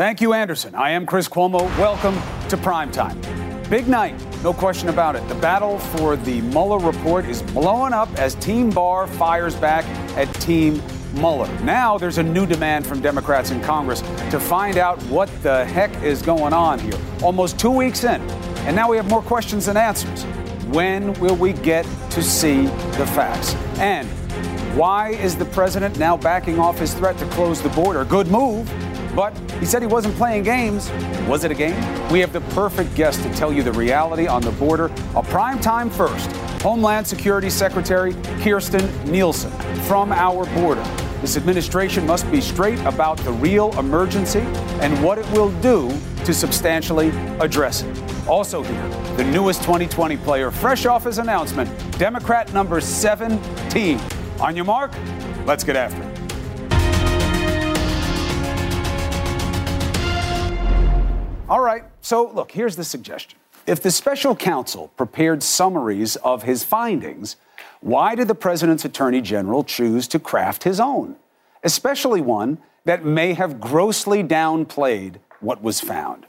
Thank you, Anderson. I am Chris Cuomo. Welcome to Primetime. Big night, no question about it. The battle for the Mueller report is blowing up as Team Barr fires back at Team Mueller. Now there's a new demand from Democrats in Congress to find out what the heck is going on here. Almost two weeks in, and now we have more questions than answers. When will we get to see the facts? And why is the president now backing off his threat to close the border? Good move. But he said he wasn't playing games. Was it a game? We have the perfect guest to tell you the reality on the border. A prime time first. Homeland Security Secretary Kirstjen Nielsen from our border. This administration must be straight about the real emergency and what it will do to substantially address it. Also, here, the newest 2020 player, fresh off his announcement, Democrat number 17. On your mark, let's get after it. All right, so look, here's the suggestion. If the special counsel prepared summaries of his findings, why did the president's attorney general choose to craft his own, especially one that may have grossly downplayed what was found?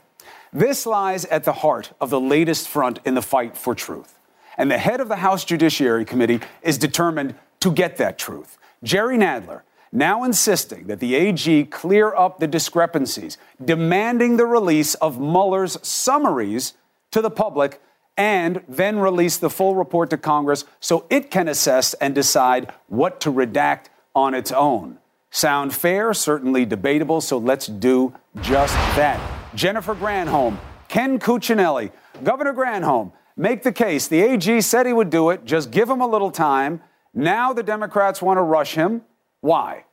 This lies at the heart of the latest front in the fight for truth. And the head of the House Judiciary Committee is determined to get that truth. Jerry Nadler, now insisting that the AG clear up the discrepancies, demanding the release of Mueller's summaries to the public, and then release the full report to Congress so it can assess and decide what to redact on its own. Sound fair? Certainly debatable, so let's do just that. Jennifer Granholm, Ken Cuccinelli, Governor Granholm, make the case. The AG said he would do it, just give him a little time. Now the Democrats want to rush him. Why?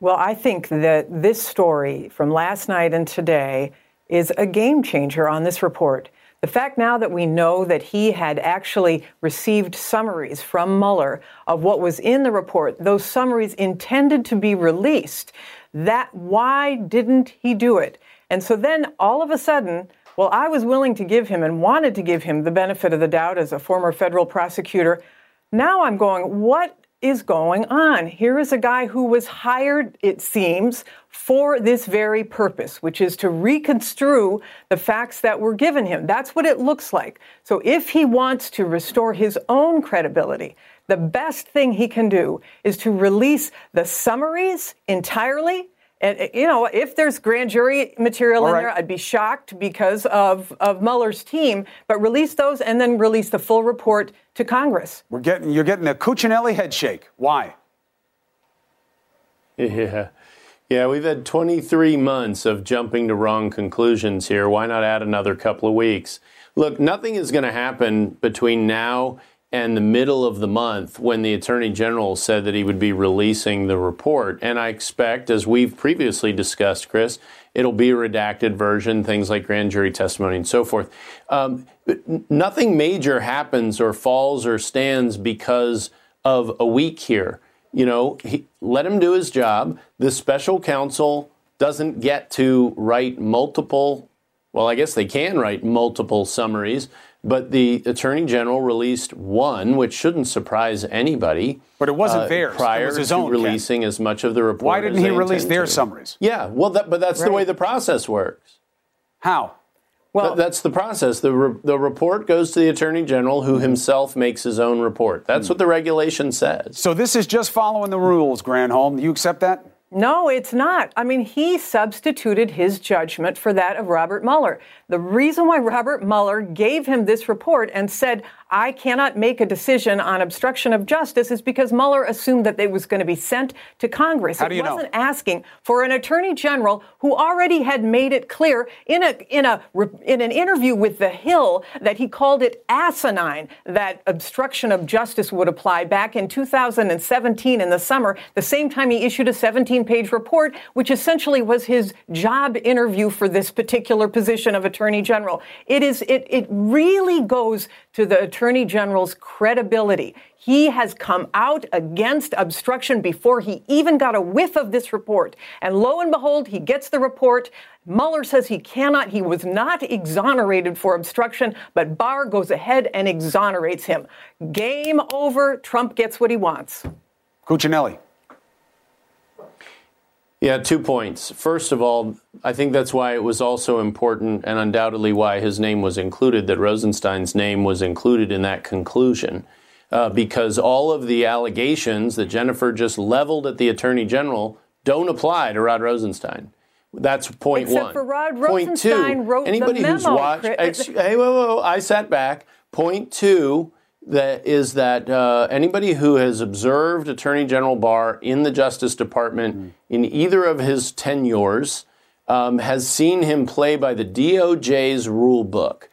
Well, I think that this story from last night and today is a game changer on this report. The fact now that we know that he had actually received summaries from Mueller of what was in the report, those summaries intended to be released, that why didn't he do it? And so then all of a sudden, well, I was willing to give him and wanted to give him the benefit of the doubt as a former federal prosecutor. Now I'm going, what is going on? Here is a guy who was hired, it seems, for this very purpose, which is to reconstrue the facts that were given him. That's what it looks like. So if he wants to restore his own credibility, the best thing he can do is to release the summaries entirely and uh, you know, if there's grand jury material All in right. there, I'd be shocked because of of Mueller's team. But release those and then release the full report to Congress. We're getting you're getting a Cuccinelli head shake. Why? Yeah. Yeah, we've had 23 months of jumping to wrong conclusions here. Why not add another couple of weeks? Look, nothing is going to happen between now and the middle of the month when the Attorney General said that he would be releasing the report. And I expect, as we've previously discussed, Chris, it'll be a redacted version, things like grand jury testimony and so forth. Um, nothing major happens or falls or stands because of a week here. You know, he, let him do his job. The special counsel doesn't get to write multiple, well, I guess they can write multiple summaries but the attorney general released one, which shouldn't surprise anybody. But it wasn't uh, theirs. Prior it was to own, releasing Ken. as much of the report. Why didn't he release their to. summaries? Yeah, well, that, but that's right. the way the process works. How? Well, Th- that's the process. The, re- the report goes to the attorney general, who himself makes his own report. That's hmm. what the regulation says. So this is just following the rules, Granholm. You accept that? No, it's not. I mean, he substituted his judgment for that of Robert Mueller. The reason why Robert Mueller gave him this report and said, I cannot make a decision on obstruction of justice is because Mueller assumed that it was going to be sent to Congress. How do you it wasn't know? asking for an attorney general who already had made it clear in a in a in an interview with The Hill that he called it asinine that obstruction of justice would apply back in 2017 in the summer, the same time he issued a 17-page report which essentially was his job interview for this particular position of attorney general. It is it it really goes to the Attorney General's credibility. He has come out against obstruction before he even got a whiff of this report. And lo and behold, he gets the report. Mueller says he cannot, he was not exonerated for obstruction, but Barr goes ahead and exonerates him. Game over. Trump gets what he wants. Cuccinelli. Yeah, two points. First of all, I think that's why it was also important and undoubtedly why his name was included, that Rosenstein's name was included in that conclusion. Uh, because all of the allegations that Jennifer just leveled at the Attorney General don't apply to Rod Rosenstein. That's point Except one. for Rod Rosenstein two, wrote anybody the memo. who's watched, ex- hey, whoa, whoa, whoa, I sat back. Point two that is that uh, anybody who has observed Attorney General Barr in the Justice Department mm. in either of his tenures um, has seen him play by the DOJ's rule book.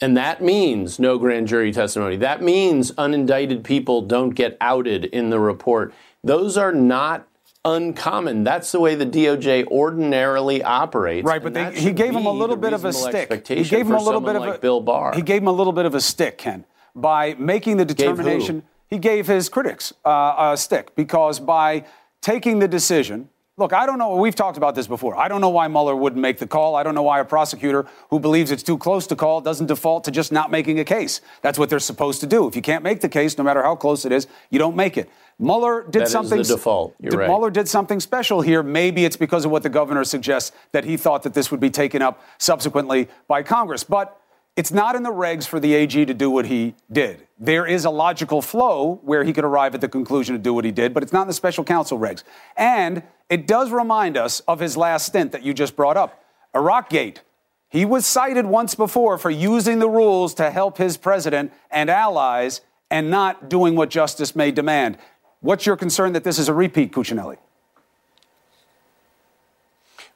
And that means no grand jury testimony. That means unindicted people don't get outed in the report. Those are not uncommon. That's the way the DOJ ordinarily operates. Right, but they, he gave him a little bit of a stick. He gave him a little bit of like a Bill Barr. He gave him a little bit of a stick, Ken, by making the determination. Gave he gave his critics uh, a stick because by taking the decision Look, I don't know. We've talked about this before. I don't know why Mueller wouldn't make the call. I don't know why a prosecutor who believes it's too close to call doesn't default to just not making a case. That's what they're supposed to do. If you can't make the case, no matter how close it is, you don't make it. Mueller did that something. Is the default. You're right. Mueller did something special here. Maybe it's because of what the governor suggests that he thought that this would be taken up subsequently by Congress. But it's not in the regs for the AG to do what he did. There is a logical flow where he could arrive at the conclusion to do what he did, but it's not in the special counsel regs. And it does remind us of his last stint that you just brought up Iraqgate. He was cited once before for using the rules to help his president and allies and not doing what justice may demand. What's your concern that this is a repeat, Cuccinelli?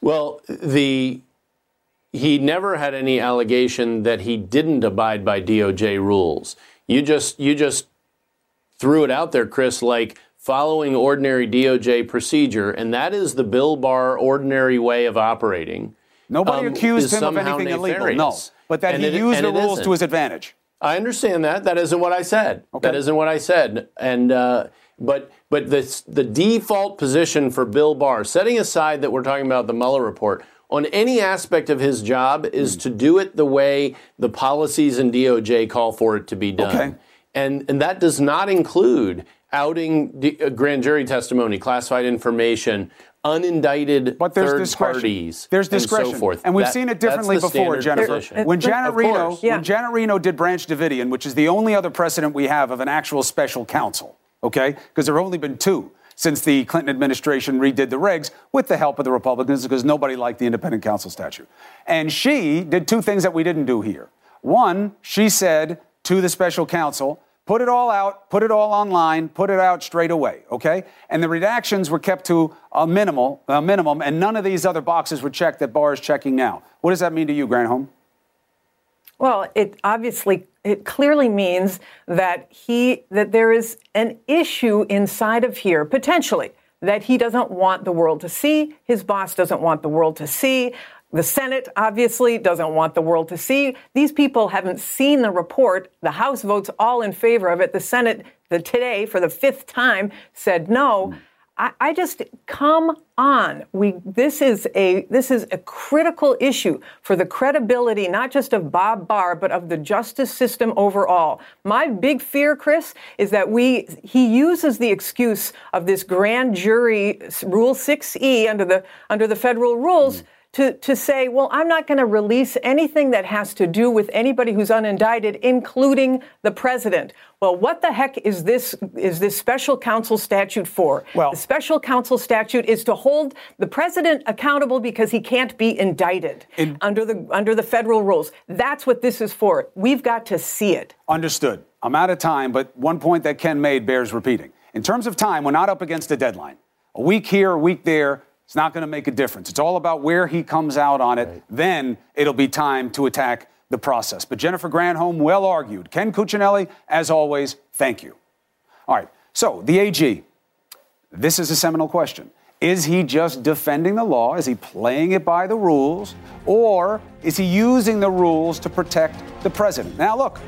Well, the he never had any allegation that he didn't abide by DOJ rules. You just you just threw it out there, Chris, like following ordinary DOJ procedure, and that is the Bill Barr ordinary way of operating. Nobody um, accused him of anything nefarious. illegal. No, but that and he it, used the rules isn't. to his advantage. I understand that. That isn't what I said. Okay. That isn't what I said. And uh, but but the the default position for Bill Barr, setting aside that we're talking about the Mueller report, on any aspect of his job is mm. to do it the way the policies and DOJ call for it to be done. Okay. And, and that does not include outing the, uh, grand jury testimony, classified information, unindicted but there's third discretion. parties, there's discretion. and so forth. And we've that, seen it differently before, Jennifer. Position. When Janet Reno, yeah. when Janet Reno did Branch Davidian, which is the only other precedent we have of an actual special counsel, okay? Because there have only been two since the Clinton administration redid the regs with the help of the Republicans because nobody liked the independent counsel statute. And she did two things that we didn't do here. One, she said to the special counsel, put it all out, put it all online, put it out straight away, okay? And the redactions were kept to a minimal, a minimum, and none of these other boxes were checked that Barr is checking now. What does that mean to you, Granholm? Well, it obviously it clearly means that he that there is an issue inside of here potentially that he doesn't want the world to see, his boss doesn't want the world to see. The Senate obviously doesn't want the world to see. These people haven't seen the report. The House votes all in favor of it. The Senate the, today, for the fifth time, said no. I, just come on. We this is a this is a critical issue for the credibility not just of Bob Barr but of the justice system overall. My big fear, Chris, is that we he uses the excuse of this grand jury rule 6E under the under the federal rules. Mm to, to say, well, I'm not going to release anything that has to do with anybody who's unindicted, including the president. Well, what the heck is this is this special counsel statute for? Well, the special counsel statute is to hold the president accountable because he can't be indicted in, under the under the federal rules. That's what this is for. We've got to see it. Understood. I'm out of time, but one point that Ken made bears repeating. In terms of time, we're not up against a deadline. A week here, a week there, it's not going to make a difference. It's all about where he comes out on it. Right. Then it'll be time to attack the process. But Jennifer Granholm, well argued. Ken Cuccinelli, as always, thank you. All right, so the AG. This is a seminal question. Is he just defending the law? Is he playing it by the rules? Or is he using the rules to protect the president? Now, look,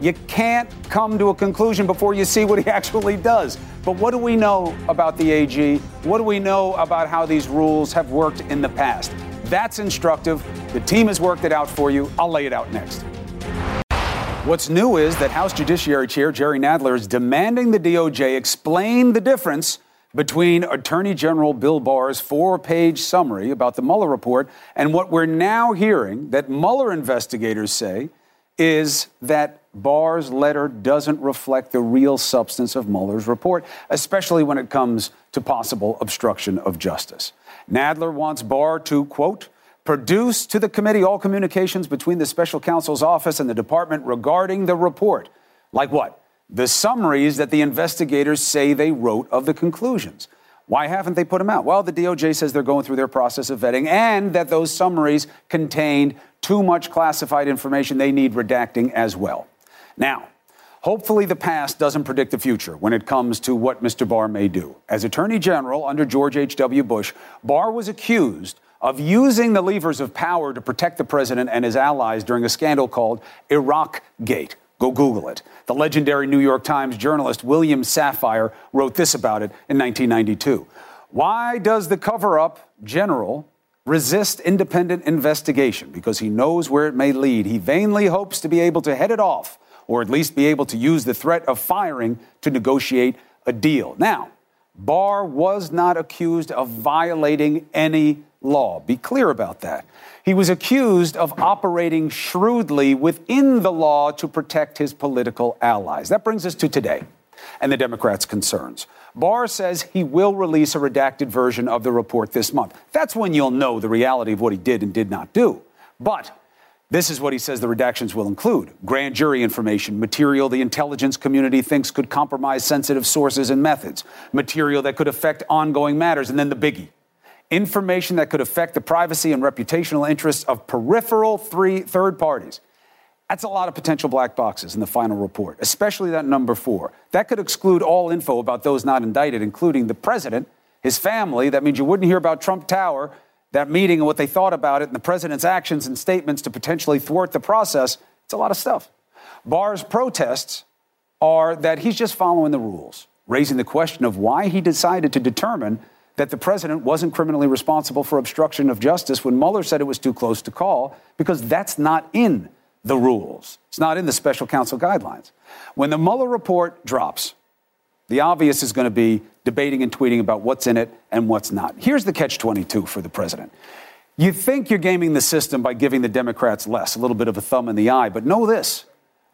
you can't come to a conclusion before you see what he actually does. But what do we know about the AG? What do we know about how these rules have worked in the past? That's instructive. The team has worked it out for you. I'll lay it out next. What's new is that House Judiciary Chair Jerry Nadler is demanding the DOJ explain the difference between Attorney General Bill Barr's four page summary about the Mueller report and what we're now hearing that Mueller investigators say is that Barr's letter doesn't reflect the real substance of Mueller's report, especially when it comes to possible obstruction of justice. Nadler wants Barr to, quote, produce to the committee all communications between the special counsel's office and the department regarding the report. Like what? The summaries that the investigators say they wrote of the conclusions. Why haven't they put them out? Well, the DOJ says they're going through their process of vetting and that those summaries contained too much classified information they need redacting as well. Now, hopefully the past doesn't predict the future when it comes to what Mr. Barr may do. As Attorney General under George H.W. Bush, Barr was accused of using the levers of power to protect the president and his allies during a scandal called Iraq Gate. Go Google it. The legendary New York Times journalist William Safire wrote this about it in 1992. Why does the cover up general resist independent investigation? Because he knows where it may lead. He vainly hopes to be able to head it off, or at least be able to use the threat of firing to negotiate a deal. Now, Barr was not accused of violating any law. Be clear about that. He was accused of operating shrewdly within the law to protect his political allies. That brings us to today and the Democrats' concerns. Barr says he will release a redacted version of the report this month. That's when you'll know the reality of what he did and did not do. But this is what he says the redactions will include grand jury information, material the intelligence community thinks could compromise sensitive sources and methods, material that could affect ongoing matters, and then the biggie information that could affect the privacy and reputational interests of peripheral three third parties. That's a lot of potential black boxes in the final report, especially that number four. That could exclude all info about those not indicted, including the president, his family. That means you wouldn't hear about Trump Tower, that meeting, and what they thought about it, and the president's actions and statements to potentially thwart the process. It's a lot of stuff. Barr's protests are that he's just following the rules, raising the question of why he decided to determine that the president wasn't criminally responsible for obstruction of justice when Mueller said it was too close to call, because that's not in the rules. It's not in the special counsel guidelines. When the Mueller report drops, the obvious is going to be debating and tweeting about what's in it and what's not. Here's the catch 22 for the president. You think you're gaming the system by giving the Democrats less, a little bit of a thumb in the eye, but know this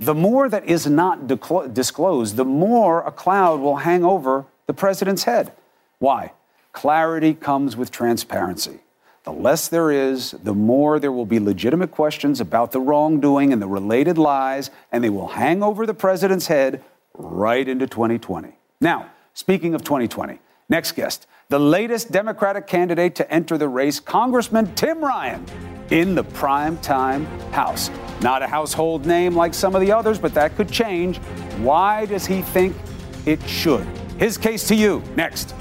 the more that is not disclosed, the more a cloud will hang over the president's head. Why? Clarity comes with transparency. The less there is, the more there will be legitimate questions about the wrongdoing and the related lies, and they will hang over the president's head right into 2020. Now, speaking of 2020, next guest, the latest Democratic candidate to enter the race, Congressman Tim Ryan, in the prime time House. Not a household name like some of the others, but that could change. Why does he think it should? His case to you next.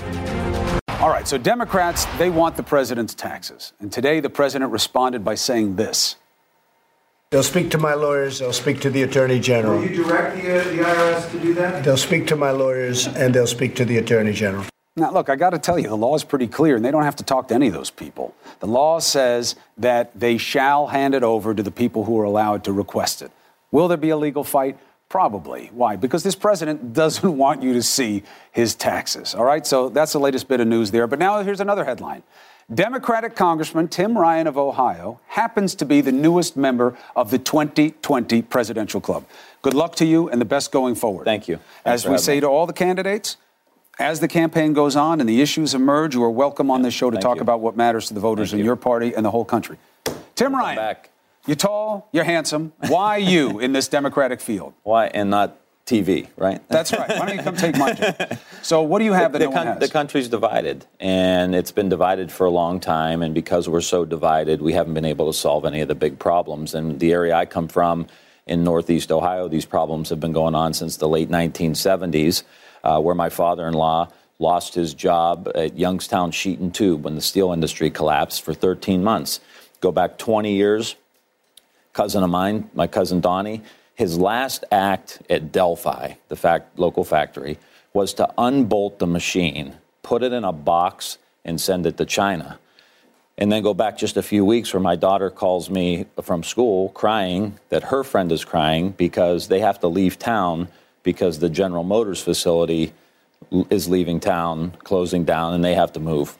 All right, so Democrats, they want the president's taxes. And today the president responded by saying this. They'll speak to my lawyers, they'll speak to the attorney general. Will you direct the, uh, the IRS to do that? They'll speak to my lawyers and they'll speak to the attorney general. Now, look, I got to tell you, the law is pretty clear, and they don't have to talk to any of those people. The law says that they shall hand it over to the people who are allowed to request it. Will there be a legal fight? Probably. Why? Because this president doesn't want you to see his taxes. All right, so that's the latest bit of news there. But now here's another headline. Democratic Congressman Tim Ryan of Ohio happens to be the newest member of the 2020 Presidential Club. Good luck to you and the best going forward. Thank you. Thanks as we say me. to all the candidates, as the campaign goes on and the issues emerge, you are welcome on this show to talk you. about what matters to the voters Thank in you. your party and the whole country. Tim Ryan. You're tall, you're handsome. Why you in this Democratic field? Why and not TV, right? That's right. Why don't you come take my job? So, what do you have that the, no one has? The country's divided, and it's been divided for a long time. And because we're so divided, we haven't been able to solve any of the big problems. And the area I come from in Northeast Ohio, these problems have been going on since the late 1970s, uh, where my father-in-law lost his job at Youngstown Sheet and Tube when the steel industry collapsed for 13 months. Go back 20 years, cousin of mine, my cousin Donnie, his last act at Delphi, the fact, local factory, was to unbolt the machine, put it in a box, and send it to China. And then go back just a few weeks where my daughter calls me from school crying that her friend is crying because they have to leave town because the General Motors facility is leaving town, closing down, and they have to move.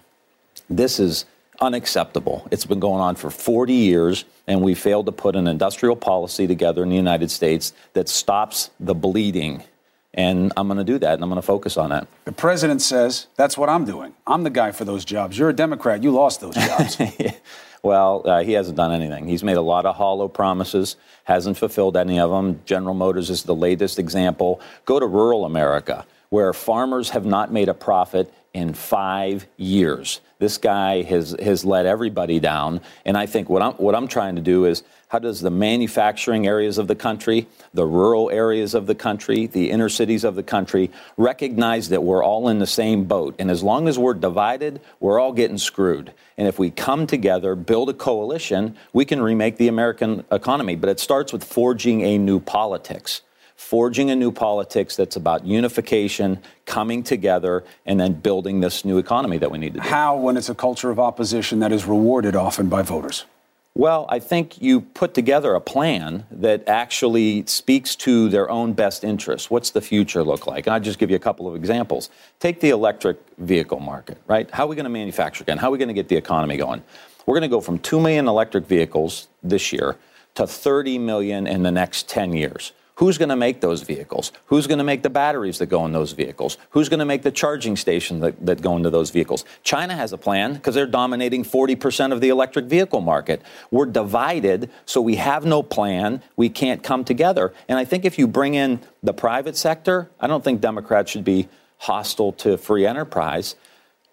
This is unacceptable. It's been going on for 40 years, and we failed to put an industrial policy together in the United States that stops the bleeding. And I'm going to do that, and I'm going to focus on that. The president says, That's what I'm doing. I'm the guy for those jobs. You're a Democrat. You lost those jobs. well, uh, he hasn't done anything. He's made a lot of hollow promises, hasn't fulfilled any of them. General Motors is the latest example. Go to rural America, where farmers have not made a profit in five years. This guy has, has let everybody down. And I think what I'm, what I'm trying to do is how does the manufacturing areas of the country, the rural areas of the country, the inner cities of the country recognize that we're all in the same boat? And as long as we're divided, we're all getting screwed. And if we come together, build a coalition, we can remake the American economy. But it starts with forging a new politics forging a new politics that's about unification, coming together, and then building this new economy that we need to do. How, when it's a culture of opposition that is rewarded often by voters? Well, I think you put together a plan that actually speaks to their own best interests. What's the future look like? And I'll just give you a couple of examples. Take the electric vehicle market, right? How are we going to manufacture again? How are we going to get the economy going? We're going to go from 2 million electric vehicles this year to 30 million in the next 10 years. Who's going to make those vehicles? Who's going to make the batteries that go in those vehicles? Who's going to make the charging stations that, that go into those vehicles? China has a plan because they're dominating 40% of the electric vehicle market. We're divided, so we have no plan. We can't come together. And I think if you bring in the private sector, I don't think Democrats should be hostile to free enterprise.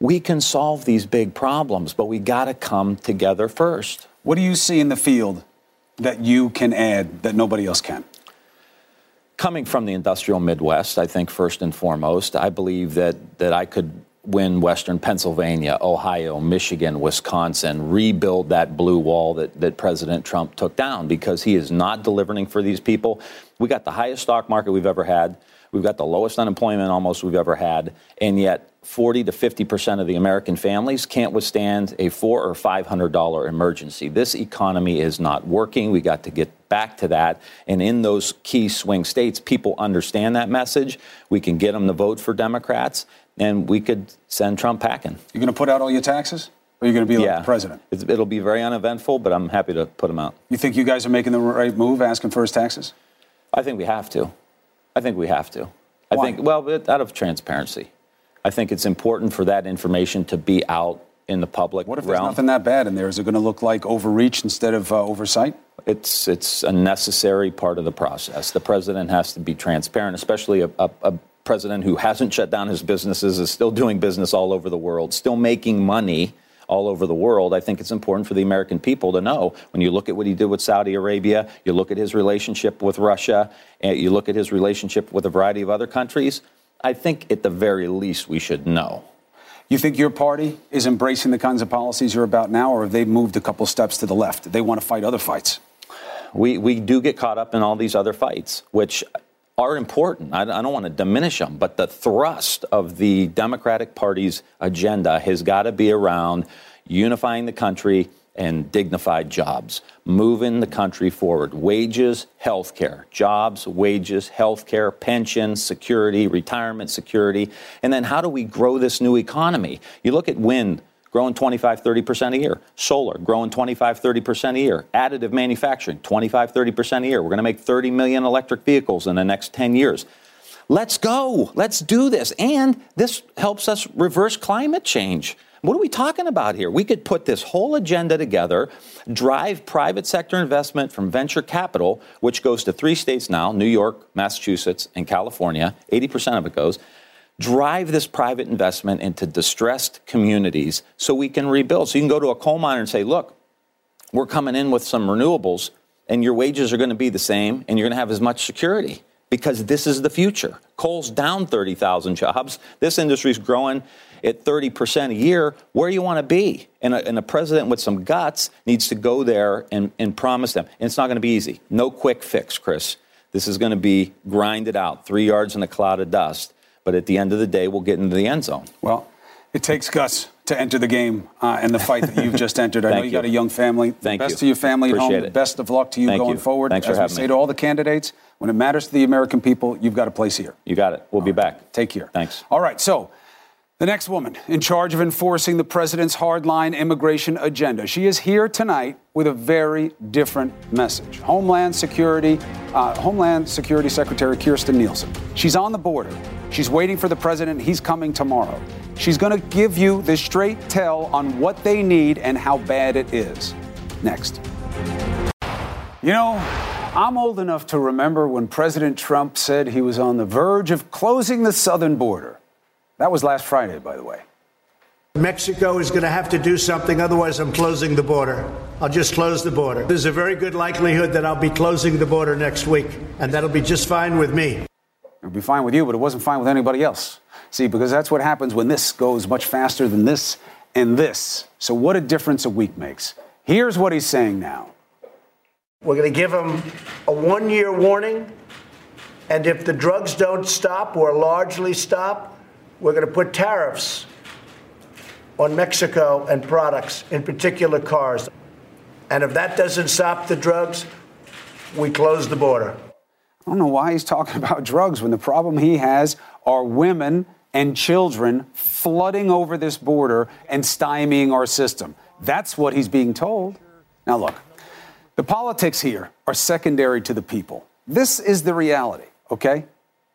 We can solve these big problems, but we got to come together first. What do you see in the field that you can add that nobody else can? Coming from the industrial Midwest, I think first and foremost, I believe that that I could win Western Pennsylvania, Ohio, Michigan, Wisconsin, rebuild that blue wall that, that President Trump took down because he is not delivering for these people. We got the highest stock market we've ever had. We've got the lowest unemployment almost we've ever had, and yet 40 to 50 percent of the American families can't withstand a four or five hundred dollar emergency. This economy is not working. We got to get back to that, and in those key swing states, people understand that message. We can get them to vote for Democrats, and we could send Trump packing. You're going to put out all your taxes? Or are you going to be like yeah. the president? it'll be very uneventful, but I'm happy to put them out. You think you guys are making the right move, asking for his taxes? I think we have to. I think we have to. I Why? think, well, out of transparency. I think it's important for that information to be out in the public What if realm. there's nothing that bad in there? Is it going to look like overreach instead of uh, oversight? It's it's a necessary part of the process. The president has to be transparent, especially a, a, a president who hasn't shut down his businesses, is still doing business all over the world, still making money all over the world. I think it's important for the American people to know when you look at what he did with Saudi Arabia, you look at his relationship with Russia, and you look at his relationship with a variety of other countries. I think at the very least we should know. You think your party is embracing the kinds of policies you're about now, or have they moved a couple steps to the left? They want to fight other fights. We, we do get caught up in all these other fights, which are important. I, I don't want to diminish them, but the thrust of the Democratic Party's agenda has got to be around unifying the country and dignified jobs, moving the country forward. Wages, health care, jobs, wages, health care, pension, security, retirement security. And then how do we grow this new economy? You look at wind growing 25, 30% a year. Solar growing 25, 30% a year. Additive manufacturing, 25, 30% a year. We're going to make 30 million electric vehicles in the next 10 years. Let's go. Let's do this. And this helps us reverse climate change. What are we talking about here? We could put this whole agenda together, drive private sector investment from venture capital, which goes to three states now New York, Massachusetts, and California. 80% of it goes. Drive this private investment into distressed communities so we can rebuild. So you can go to a coal miner and say, look, we're coming in with some renewables, and your wages are going to be the same, and you're going to have as much security because this is the future. Coal's down 30,000 jobs. This industry's growing at 30% a year. Where do you want to be? And a, and a, president with some guts needs to go there and, and promise them. And it's not going to be easy. No quick fix, Chris. This is going to be grinded out, three yards in a cloud of dust. But at the end of the day, we'll get into the end zone. Well, it takes guts to enter the game uh, and the fight that you've just entered. I know you, you, got a young family. Thank best you. to your family Appreciate at home. It. Best of luck to you Thank going you. forward. Thanks As for we say me. to all the candidates, when it matters to the American people, you've got a place here. You got it. We'll be back. Take care. Thanks. All right, so the next woman in charge of enforcing the president's hardline immigration agenda. She is here tonight with a very different message. Homeland Security, uh, Homeland Security Secretary Kirstjen Nielsen. She's on the border. She's waiting for the president. He's coming tomorrow. She's going to give you the straight tell on what they need and how bad it is. Next. You know, I'm old enough to remember when President Trump said he was on the verge of closing the southern border. That was last Friday, by the way. Mexico is going to have to do something, otherwise, I'm closing the border. I'll just close the border. There's a very good likelihood that I'll be closing the border next week, and that'll be just fine with me. It'll be fine with you, but it wasn't fine with anybody else. See, because that's what happens when this goes much faster than this and this. So, what a difference a week makes. Here's what he's saying now. We're going to give them a one year warning, and if the drugs don't stop or largely stop, we're going to put tariffs on Mexico and products, in particular cars. And if that doesn't stop the drugs, we close the border. I don't know why he's talking about drugs when the problem he has are women and children flooding over this border and stymieing our system. That's what he's being told. Now, look, the politics here are secondary to the people. This is the reality, okay?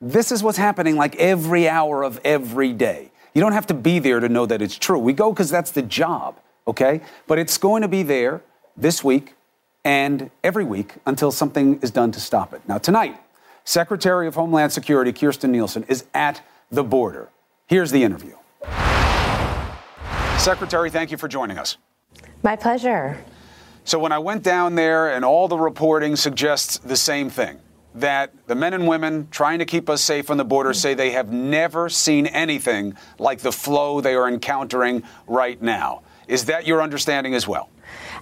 This is what's happening like every hour of every day. You don't have to be there to know that it's true. We go because that's the job, okay? But it's going to be there this week and every week until something is done to stop it. Now, tonight, Secretary of Homeland Security Kirstjen Nielsen is at the border. Here's the interview. Secretary, thank you for joining us. My pleasure. So, when I went down there, and all the reporting suggests the same thing that the men and women trying to keep us safe on the border say they have never seen anything like the flow they are encountering right now. Is that your understanding as well?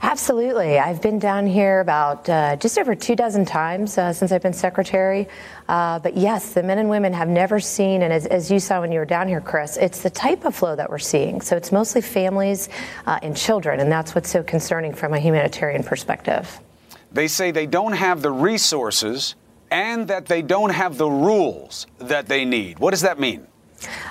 Absolutely. I've been down here about uh, just over two dozen times uh, since I've been secretary. Uh, but yes, the men and women have never seen, and as, as, you saw when you were down here, Chris, it's the type of flow that we're seeing. So it's mostly families uh, and children, and that's what's so concerning from a humanitarian perspective. They say they don't have the resources and that they don't have the rules that they need. What does that mean?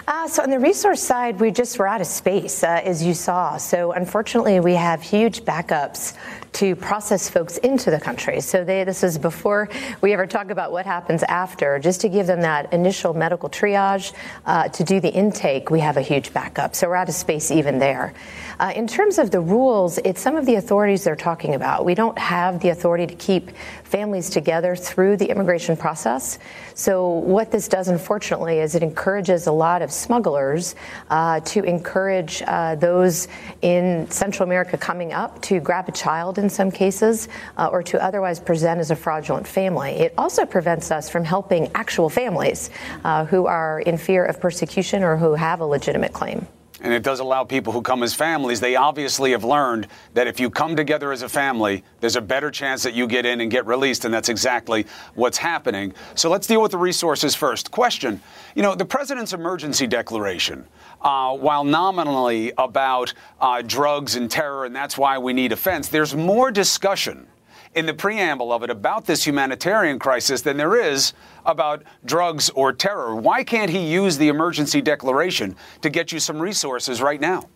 Uh, so on the resource side, we just were out of space, uh, as you saw. So unfortunately, we have huge backups to process folks into the country. So they, this is before we ever talk about what happens after. Just to give them that initial medical triage uh, to do the intake, we have a huge backup. So we're out of space even there. Uh, in terms of the rules, it's some of the authorities they're talking about. We don't have the authority to keep families together through the immigration process. So what this does, unfortunately, is it encourages a lot of smugglers uh, to encourage uh, those in Central America coming up to grab a child in some cases uh, or to otherwise present as a fraudulent family. It also prevents us from helping actual families uh, who are in fear of persecution or who have a legitimate claim. And it does allow people who come as families, they obviously have learned that if you come together as a family, there's a better chance that you get in and get released. And that's exactly what's happening. So let's deal with the resources first. Question You know, the president's emergency declaration, uh, while nominally about uh, drugs and terror, and that's why we need a fence, there's more discussion in the preamble of it about this humanitarian crisis than there is about drugs or terror. Why can't he use the emergency declaration to get you some resources right now?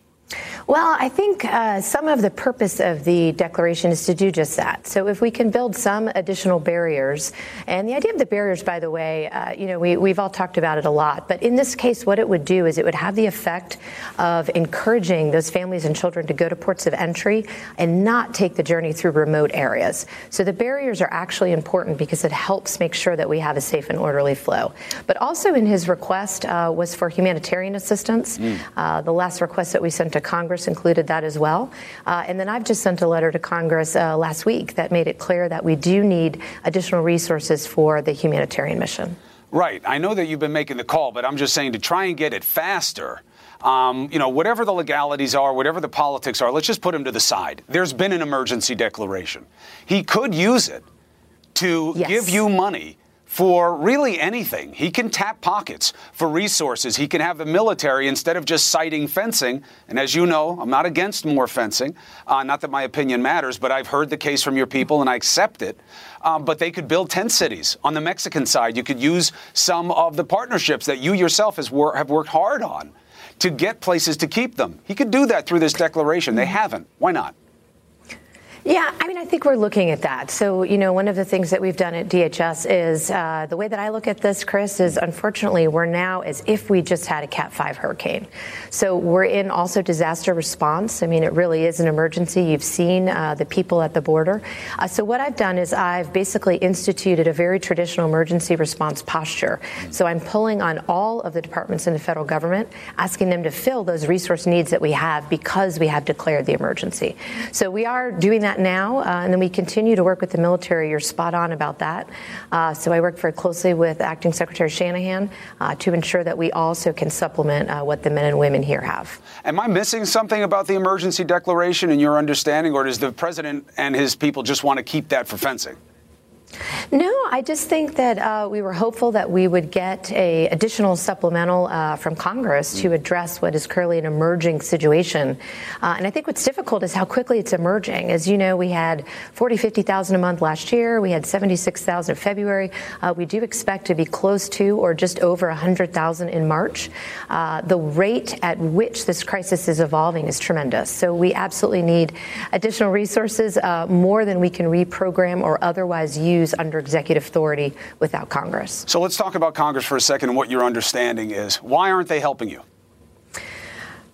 Well, I think uh, some of the purpose of the declaration is to do just that. So, if we can build some additional barriers, and the idea of the barriers, by the way, uh, you know, we, we've all talked about it a lot, but in this case, what it would do is it would have the effect of encouraging those families and children to go to ports of entry and not take the journey through remote areas. So, the barriers are actually important because it helps make sure that we have a safe and orderly flow. But also, in his request uh, was for humanitarian assistance. Mm. the last request that we sent to Congress included that as well. Uh, and then I've just sent a letter to Congress uh, last week that made it clear that we do need additional resources for the humanitarian mission. Right. I know that you've been making the call, but I'm just saying to try and get it faster. Um, you know, whatever the legalities are, whatever the politics are, let's just put him to the side. There's been an emergency declaration. He could use it to yes. give you money for really anything. He can tap pockets for resources. He can have the military instead of just citing fencing. And as you know, I'm not against more fencing. Uh, not that my opinion matters, but I've heard the case from your people and I accept it. Um, but they could build 10 cities. On the Mexican side, you could use some of the partnerships that you yourself wor- have worked hard on to get places to keep them. He could do that through this declaration. They haven't. Why not? Yeah, I mean, I think we're looking at that. So, you know, one of the things that we've done at DHS is uh, the way that I look at this, Chris, is unfortunately we're now as if we just had a Cat 5 hurricane. So we're in also disaster response. I mean, it really is an emergency. You've seen uh, the people at the border. Uh, so what I've done is I've basically instituted a very traditional emergency response posture. So I'm pulling on all of the departments in the federal government, asking them to fill those resource needs that we have because we have declared the emergency. So we are doing that now, uh, and then we continue to work with the military. You're spot on about that. Uh, so I work very closely with Acting Secretary Shanahan uh, to ensure that we also can supplement what the men and women here have. Am I missing something about the emergency declaration in your understanding, or does the president and his people just want to keep that for fencing? No, I just think that uh, we were hopeful that we would get a additional supplemental uh, from Congress to address what is currently an emerging situation. Uh, and I think what's difficult is how quickly it's emerging. As you know, we had 40, 50,000 a month last year. We had 76,000 in February. Uh, we do expect to be close to or just over 100,000 in March. Uh, the rate at which this crisis is evolving is tremendous. So we absolutely need additional resources, uh, more than we can reprogram or otherwise use use under executive authority without Congress. So let's talk about Congress for a second and what your understanding is. Why aren't they helping you?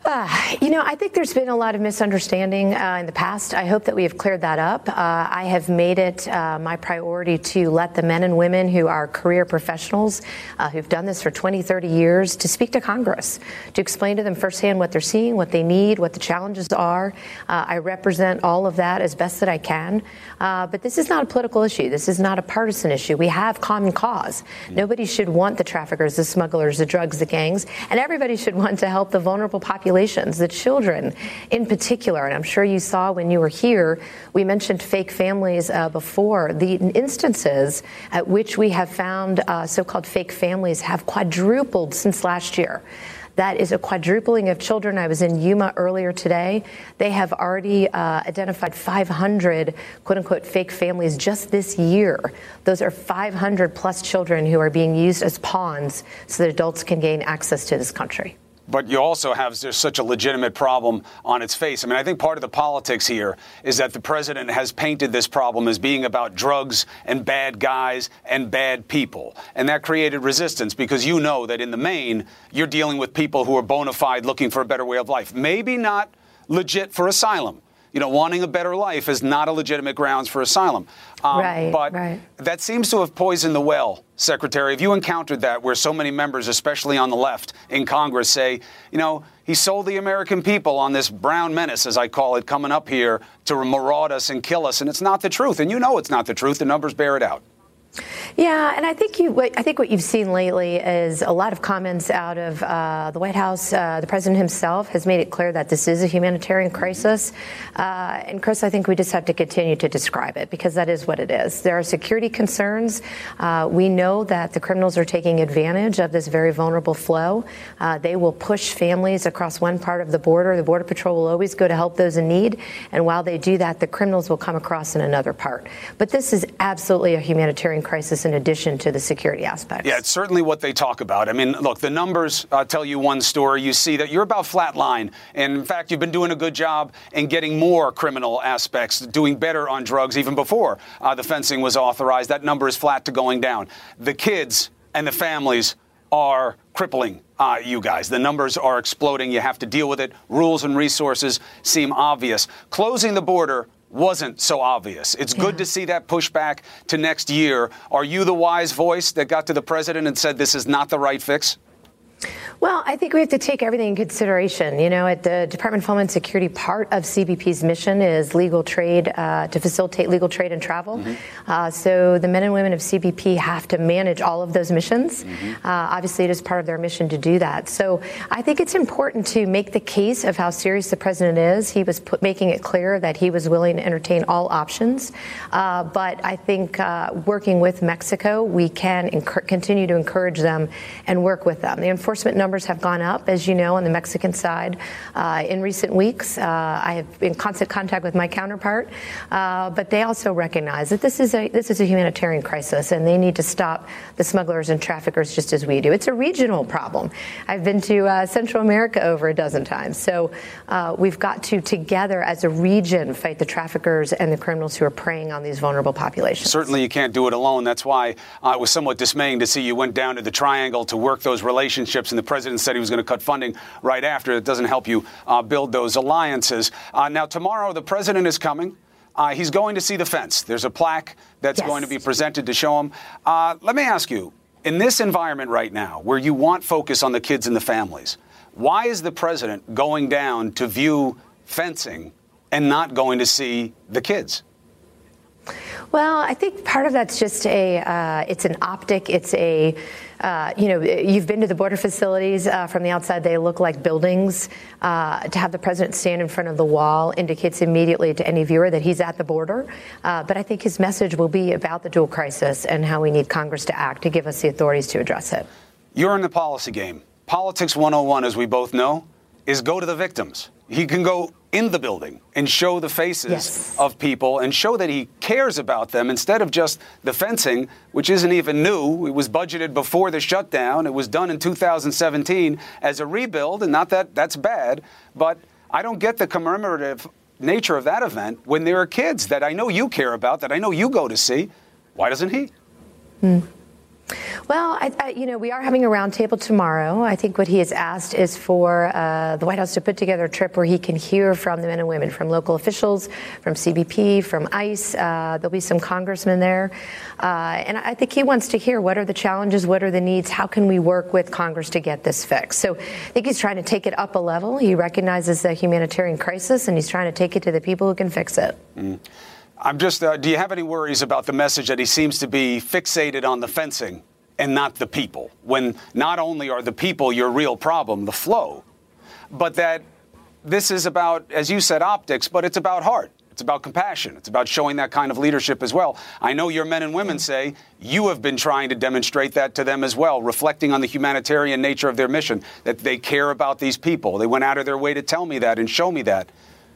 Uh, you know, I think there's been a lot of misunderstanding uh, in the past. I hope that we have cleared that up. Uh, I have made it uh, my priority to let the men and women who are career professionals, uh, who've done this for 20, 30 years, to speak to Congress, to explain to them firsthand what they're seeing, what they need, what the challenges are. Uh, I represent all of that as best that I can. but this is not a political issue. This is not a partisan issue. We have common cause. Nobody should want the traffickers, the smugglers, the drugs, the gangs, and everybody should want to help the vulnerable population populations, the children in particular. And I'm sure you saw when you were here, we mentioned fake families uh, before. The instances at which we have found uh, so called fake families have quadrupled since last year. That is a quadrupling of children. I was in Yuma earlier today. They have already uh, identified 500 quote unquote fake families just this year. Those are 500 plus children who are being used as pawns so that adults can gain access to this country but you also have there's such a legitimate problem on its face. I mean, I think part of the politics here is that the president has painted this problem as being about drugs and bad guys and bad people. And that created resistance because you know that in the main, you're dealing with people who are bona fide looking for a better way of life. Maybe not legit for asylum you know, wanting a better life is not a legitimate grounds for asylum. Um, right, but right. that seems to have poisoned the well, Secretary. Have you encountered that where so many members, especially on the left in Congress, say, you know, he sold the American people on this brown menace, as I call it, coming up here to maraud us and kill us, and it's not the truth. And you know it's not the truth. The numbers bear it out. Yeah, and I think you. I think what you've seen lately is a lot of comments out of uh, the White House. Uh, the president himself has made it clear that this is a humanitarian crisis. Uh, and Chris, I think we just have to continue to describe it because that is what it is. There are security concerns. Uh, we know that the criminals are taking advantage of this very vulnerable flow. Uh, they will push families across one part of the border. The Border Patrol will always go to help those in need, and while they do that, the criminals will come across in another part. But this is absolutely a humanitarian crisis in addition to the security aspect. Yeah, it's certainly what they talk about. I mean, look, the numbers uh, tell you one story. You see that you're about flatline. And in fact, you've been doing a good job in getting more criminal aspects, doing better on drugs even before uh, the fencing was authorized. That number is flat to going down. The kids and the families are crippling uh, you guys. The numbers are exploding. You have to deal with it. Rules and resources seem obvious. Closing the border wasn't so obvious. It's good to see that pushback to next year. Are you the wise voice that got to the president and said this is not the right fix? Well, I think we have to take everything in consideration. You know, at the Department of Homeland Security, part of CBP's mission is legal trade uh, to facilitate legal trade and travel. Mm-hmm. Uh, so the men and women of CBP have to manage all of those missions. Mm-hmm. Uh, obviously, it is part of their mission to do that. So I think it's important to make the case of how serious the president is. He was put, making it clear that he was willing to entertain all options. Uh, but I think uh, working with Mexico, we can enc- continue to encourage them and work with them. The enforcement numbers have gone up, as you know, on the Mexican side uh, in recent weeks. Uh, I have been in constant contact with my counterpart, uh, but they also recognize that this is a this is a humanitarian crisis, and they need to stop the smugglers and traffickers just as we do. It's a regional problem. I've been to uh, Central America over a dozen times, so uh, we've got to together as a region fight the traffickers and the criminals who are preying on these vulnerable populations. Certainly, you can't do it alone. That's why it was somewhat dismaying to see you went down to the Triangle to work those relationships, and the president president said he was going to cut funding right after. It doesn't help you uh, build those alliances. Uh, now, tomorrow, the president is coming. Uh, he's going to see the fence. There's a plaque that's yes. going to be presented to show him. Uh, let me ask you in this environment right now, where you want focus on the kids and the families, why is the president going down to view fencing and not going to see the kids? Well, I think part of that's just a uh, it's an optic. It's a uh, you know you've been to the border facilities uh, from the outside. They look like buildings. Uh, to have the president stand in front of the wall indicates immediately to any viewer that he's at the border. Uh, but I think his message will be about the dual crisis and how we need Congress to act to give us the authorities to address it. You're in the policy game. Politics 101, as we both know, is go to the victims. He can go in the building and show the faces yes. of people and show that he cares about them instead of just the fencing, which isn't even new. It was budgeted before the shutdown. It was done in 2017 as a rebuild, and not that that's bad, but I don't get the commemorative nature of that event when there are kids that I know you care about, that I know you go to see. Why doesn't he? Mm. Well, I, I, you know, we are having a roundtable tomorrow. I think what he has asked is for uh, the White House to put together a trip where he can hear from the men and women, from local officials, from CBP, from ICE. Uh, there'll be some congressmen there. Uh, and I think he wants to hear what are the challenges, what are the needs, how can we work with Congress to get this fixed. So I think he's trying to take it up a level. He recognizes the humanitarian crisis and he's trying to take it to the people who can fix it. Mm. I'm just, uh, do you have any worries about the message that he seems to be fixated on the fencing and not the people? When not only are the people your real problem, the flow, but that this is about, as you said, optics, but it's about heart. It's about compassion. It's about showing that kind of leadership as well. I know your men and women say you have been trying to demonstrate that to them as well, reflecting on the humanitarian nature of their mission, that they care about these people. They went out of their way to tell me that and show me that.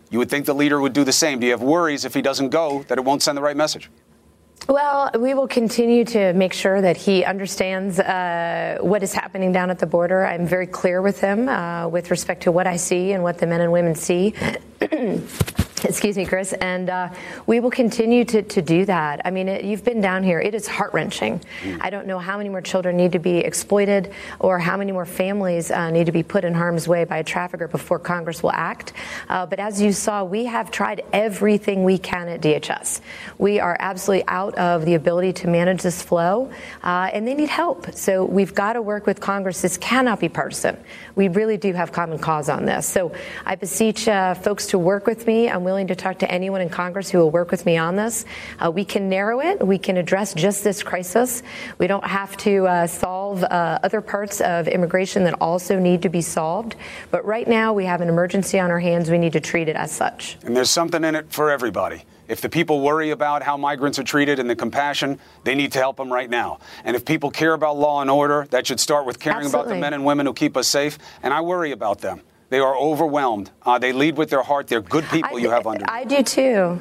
You would think the leader would do the same. Do you have worries if he doesn't go that it won't send the right message? Well, we will continue to make sure that he understands uh, what is happening down at the border. I'm very clear with him uh, with respect to what I see and what the men and women see. Excuse me, Chris. And uh, we will continue to, to do that. I mean, it, you've been down here. It is heart wrenching. Mm. I don't know how many more children need to be exploited or how many more families uh, need to be put in harm's way by a trafficker before Congress will act. Uh, but as you saw, we have tried everything we can at DHS. We are absolutely out of the ability to manage this flow, uh, and they need help. So we've got to work with Congress. This cannot be partisan. We really do have common cause on this. So I beseech uh, folks to work with me. I'm willing to talk to anyone in Congress who will work with me on this. Uh, we can narrow it. We can address just this crisis. We don't have to uh, solve uh, other parts of immigration that also need to be solved. But right now, we have an emergency on our hands. We need to treat it as such. And there's something in it for everybody. If the people worry about how migrants are treated and the compassion, they need to help them right now. And if people care about law and order, that should start with caring Absolutely. about the men and women who keep us safe. And I worry about them. They are overwhelmed. Uh, they lead with their heart. They're good people I, you have under. I do too.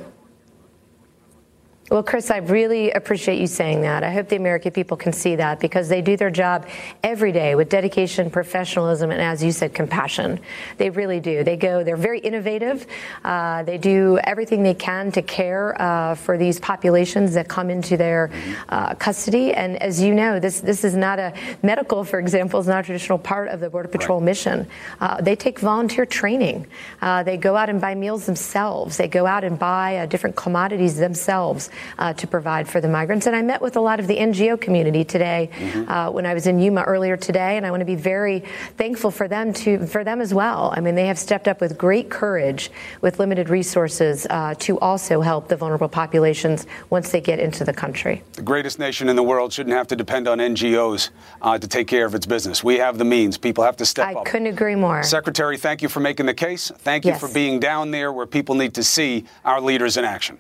Well, Chris, I really appreciate you saying that. I hope the American people can see that because they do their job every day with dedication, professionalism, and as you said, compassion. They really do. They go, they're very innovative. Uh, they do everything they can to care uh, for these populations that come into their uh, custody. And as you know, this, this is not a medical, for example, is not a traditional part of the Border Patrol right. mission. Uh, they take volunteer training. Uh, they go out and buy meals themselves. They go out and buy uh, different commodities themselves. Uh, to provide for the migrants. And I met with a lot of the NGO community today mm-hmm. uh, when I was in Yuma earlier today, and I want to be very thankful for them to for them as well. I mean, they have stepped up with great courage, with limited resources, uh, to also help the vulnerable populations once they get into the country. The greatest nation in the world shouldn't have to depend on NGOs uh, to take care of its business. We have the means. People have to step I up. I couldn't agree more. Secretary, thank you for making the case. Thank you yes. for being down there where people need to see our leaders in action.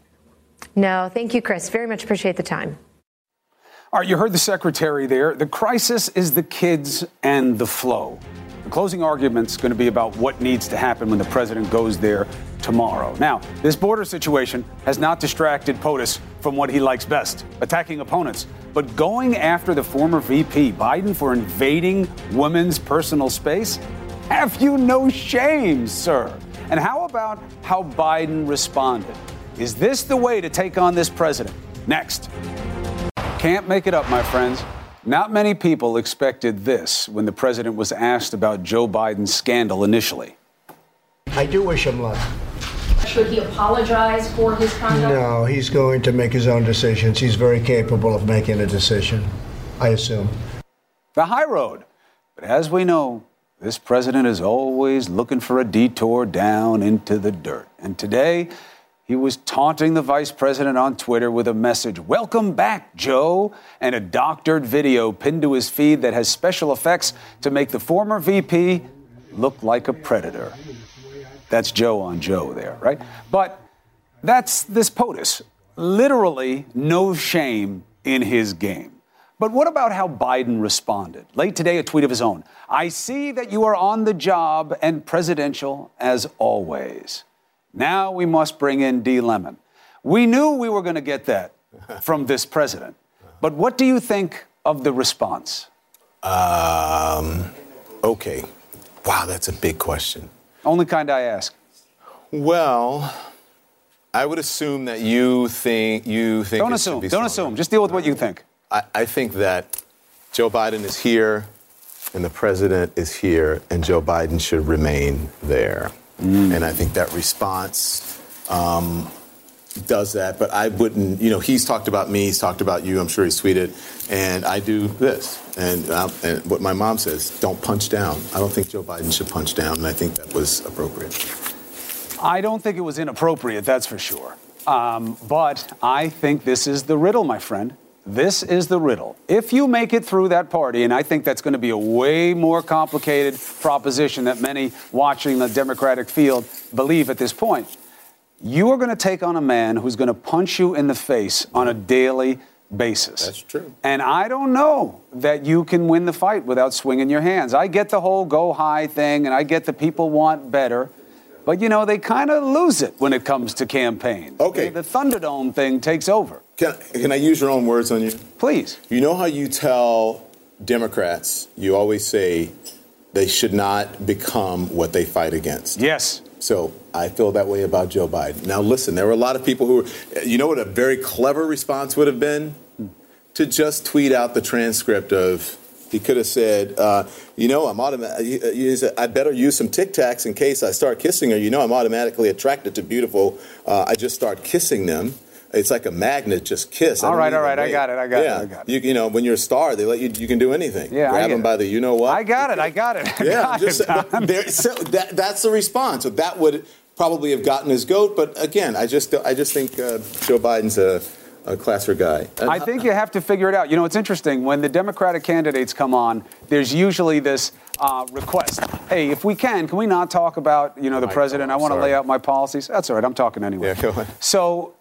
No, thank you, Chris. Very much appreciate the time. All right, you heard the secretary there. The crisis is the kids and the flow. The closing argument is going to be about what needs to happen when the president goes there tomorrow. Now, this border situation has not distracted POTUS from what he likes best attacking opponents. But going after the former VP, Biden, for invading women's personal space? Have you no shame, sir? And how about how Biden responded? Is this the way to take on this president? Next. Can't make it up, my friends. Not many people expected this when the president was asked about Joe Biden's scandal initially. I do wish him luck. Should he apologize for his conduct? No, he's going to make his own decisions. He's very capable of making a decision, I assume. The high road. But as we know, this president is always looking for a detour down into the dirt. And today, he was taunting the vice president on Twitter with a message Welcome back, Joe, and a doctored video pinned to his feed that has special effects to make the former VP look like a predator. That's Joe on Joe there, right? But that's this POTUS. Literally, no shame in his game. But what about how Biden responded? Late today, a tweet of his own I see that you are on the job and presidential as always. Now we must bring in D. Lemon. We knew we were going to get that from this president. But what do you think of the response? Um, okay. Wow, that's a big question. Only kind I ask. Well, I would assume that you think you think. Don't assume. Don't assume. Just deal with what you think. I, I think that Joe Biden is here and the president is here, and Joe Biden should remain there. Mm. And I think that response um, does that. But I wouldn't, you know, he's talked about me, he's talked about you, I'm sure he's tweeted, and I do this. And, um, and what my mom says, don't punch down. I don't think Joe Biden should punch down, and I think that was appropriate. I don't think it was inappropriate, that's for sure. Um, but I think this is the riddle, my friend. This is the riddle. If you make it through that party, and I think that's going to be a way more complicated proposition that many watching the Democratic field believe at this point, you are going to take on a man who's going to punch you in the face on a daily basis. That's true. And I don't know that you can win the fight without swinging your hands. I get the whole go high thing, and I get the people want better. But you know, they kind of lose it when it comes to campaigns. Okay. The Thunderdome thing takes over. Can, can I use your own words on you? Please. You know how you tell Democrats, you always say they should not become what they fight against. Yes. So I feel that way about Joe Biden. Now, listen, there were a lot of people who were, you know what a very clever response would have been? To just tweet out the transcript of he could have said, uh, "You know, I'm automatic. I better use some Tic Tacs in case I start kissing her. You know, I'm automatically attracted to beautiful. Uh, I just start kissing them." It's like a magnet, just kiss. All right, all right, I got it, I got yeah. it, I got it. You, you, know, when you're a star, they let you, you can do anything. Yeah, Grab them by the, you know what? I got it, I got it. I yeah, got just, it, so that, that's the response. So that would probably have gotten his goat. But again, I just, I just think uh, Joe Biden's a a classer guy. I think you have to figure it out. You know, it's interesting. When the Democratic candidates come on, there's usually this uh, request. Hey, if we can, can we not talk about, you know, the president? I want to lay out my policies. That's all right. I'm talking anyway. Yeah, go ahead. So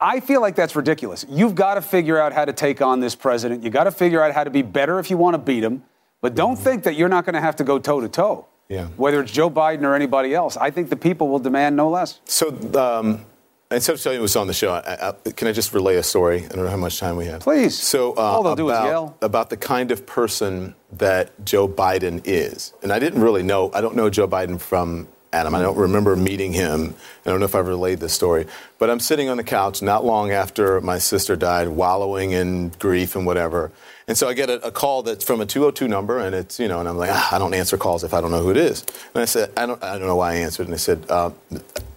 I feel like that's ridiculous. You've got to figure out how to take on this president. You got to figure out how to be better if you want to beat him. But don't mm-hmm. think that you're not going to have to go toe to toe. Yeah. Whether it's Joe Biden or anybody else, I think the people will demand no less. So, um, Instead of telling you what's on the show, I, I, can I just relay a story? I don't know how much time we have. Please. So, uh, All they'll about, do is yell. about the kind of person that Joe Biden is. And I didn't really know, I don't know Joe Biden from Adam. I don't remember meeting him. I don't know if I've relayed this story. But I'm sitting on the couch not long after my sister died, wallowing in grief and whatever. And so I get a, a, call that's from a 202 number, and it's, you know, and I'm like, ah, I don't answer calls if I don't know who it is. And I said, I don't, I don't know why I answered. And I said, uh,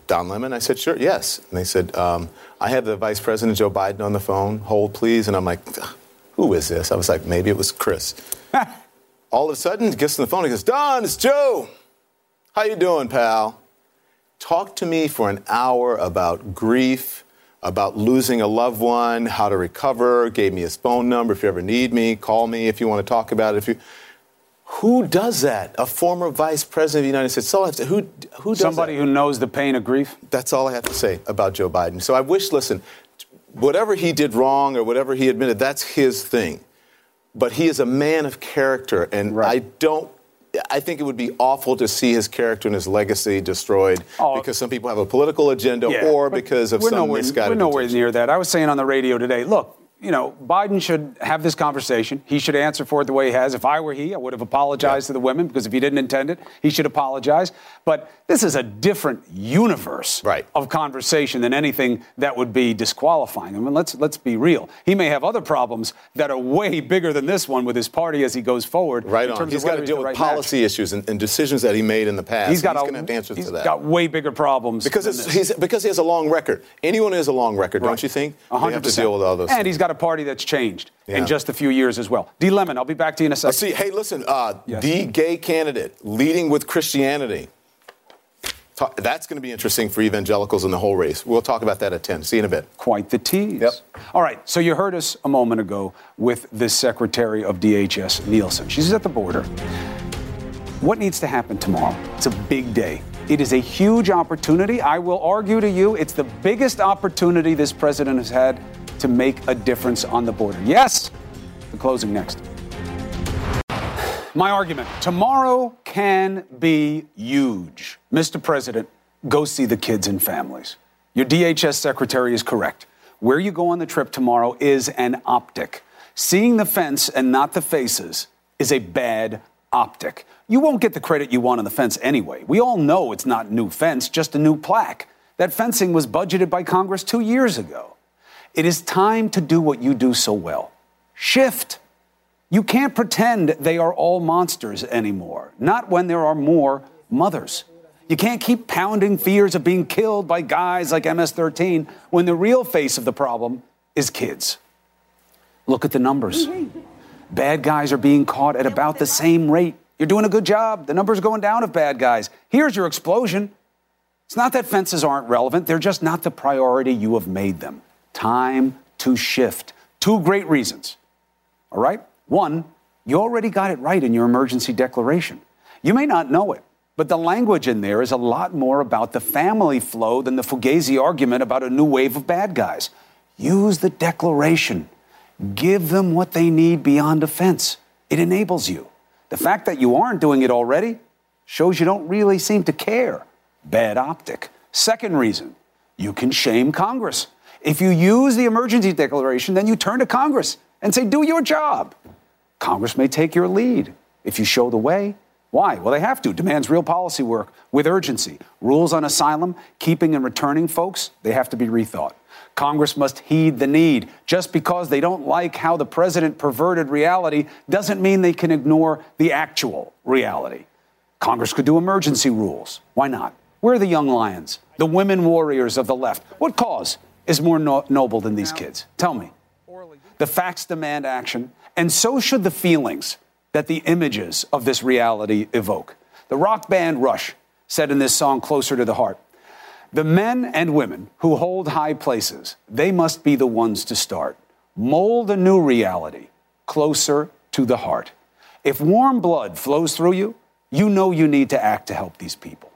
Don Lemon? I said, sure, yes. And they said, um, I have the Vice President Joe Biden on the phone. Hold, please. And I'm like, who is this? I was like, maybe it was Chris. All of a sudden, he gets on the phone. He goes, Don, it's Joe. How you doing, pal? Talk to me for an hour about grief, about losing a loved one, how to recover. Gave me his phone number. If you ever need me, call me if you want to talk about it. If you who does that? A former vice president of the United States. So to, who who does somebody that? who knows the pain of grief? That's all I have to say about Joe Biden. So I wish, listen, whatever he did wrong or whatever he admitted, that's his thing. But he is a man of character, and right. I don't. I think it would be awful to see his character and his legacy destroyed oh, because some people have a political agenda yeah, or because of some nowhere, misguided. We're nowhere near that. I was saying on the radio today. Look, you know, Biden should have this conversation. He should answer for it the way he has. If I were he, I would have apologized yeah. to the women because if he didn't intend it, he should apologize. But this is a different universe right. of conversation than anything that would be disqualifying. I mean, let's let's be real. He may have other problems that are way bigger than this one with his party as he goes forward. Right on. He's got to deal with right policy match. issues and, and, decisions that he made in the past. He's got going to have answers to that. got way bigger problems because he's because he has a long record. Anyone who has a long record, right. don't you think? 100%. They have to deal with all those. And things. he's got a party that's changed yeah. in just a few years as well. D. Lemon, I'll be back to you in a second. see, hey, listen, uh, yes. the gay candidate leading with Christianity. That's going to be interesting for evangelicals in the whole race. We'll talk about that at 10. See you in a bit. Quite the tease. Yep. All right, so you heard us a moment ago with the Secretary of DHS, Nielsen. She's at the border. What needs to happen tomorrow? It's a big day. It is a huge opportunity. I will argue to you it's the biggest opportunity this president has had to make a difference on the border. Yes, the closing next. My argument tomorrow can be huge. Mr. President, go see the kids and families. Your DHS secretary is correct. Where you go on the trip tomorrow is an optic. Seeing the fence and not the faces is a bad optic. You won't get the credit you want on the fence anyway. We all know it's not new fence, just a new plaque. That fencing was budgeted by Congress two years ago. It is time to do what you do so well shift. You can't pretend they are all monsters anymore, not when there are more mothers. You can't keep pounding fears of being killed by guys like MS 13 when the real face of the problem is kids. Look at the numbers. Bad guys are being caught at about the same rate. You're doing a good job. The numbers are going down of bad guys. Here's your explosion. It's not that fences aren't relevant, they're just not the priority you have made them. Time to shift. Two great reasons. All right? One, you already got it right in your emergency declaration. You may not know it, but the language in there is a lot more about the family flow than the Fugazi argument about a new wave of bad guys. Use the declaration. Give them what they need beyond offense. It enables you. The fact that you aren't doing it already shows you don't really seem to care. Bad optic. Second reason, you can shame Congress. If you use the emergency declaration, then you turn to Congress and say, do your job. Congress may take your lead if you show the way. Why? Well, they have to. Demands real policy work with urgency. Rules on asylum, keeping and returning folks, they have to be rethought. Congress must heed the need. Just because they don't like how the president perverted reality doesn't mean they can ignore the actual reality. Congress could do emergency rules. Why not? We're the young lions, the women warriors of the left. What cause is more no- noble than these kids? Tell me. The facts demand action, and so should the feelings that the images of this reality evoke. The rock band Rush said in this song, Closer to the Heart The men and women who hold high places, they must be the ones to start. Mold a new reality closer to the heart. If warm blood flows through you, you know you need to act to help these people.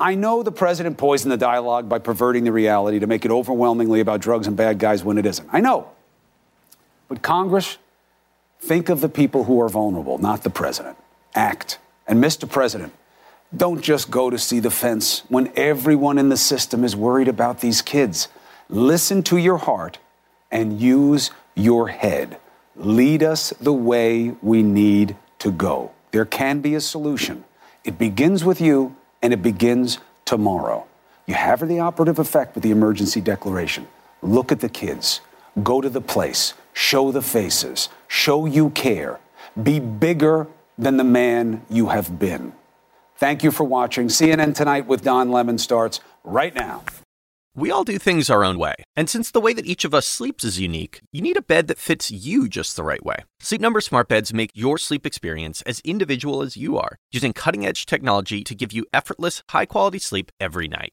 I know the president poisoned the dialogue by perverting the reality to make it overwhelmingly about drugs and bad guys when it isn't. I know. But Congress, think of the people who are vulnerable, not the president. Act. And Mr. President, don't just go to see the fence when everyone in the system is worried about these kids. Listen to your heart and use your head. Lead us the way we need to go. There can be a solution. It begins with you and it begins tomorrow. You have the operative effect with the emergency declaration. Look at the kids. Go to the place show the faces, show you care, be bigger than the man you have been. Thank you for watching. CNN Tonight with Don Lemon starts right now. We all do things our own way. And since the way that each of us sleeps is unique, you need a bed that fits you just the right way. Sleep Number smart beds make your sleep experience as individual as you are, using cutting-edge technology to give you effortless, high-quality sleep every night.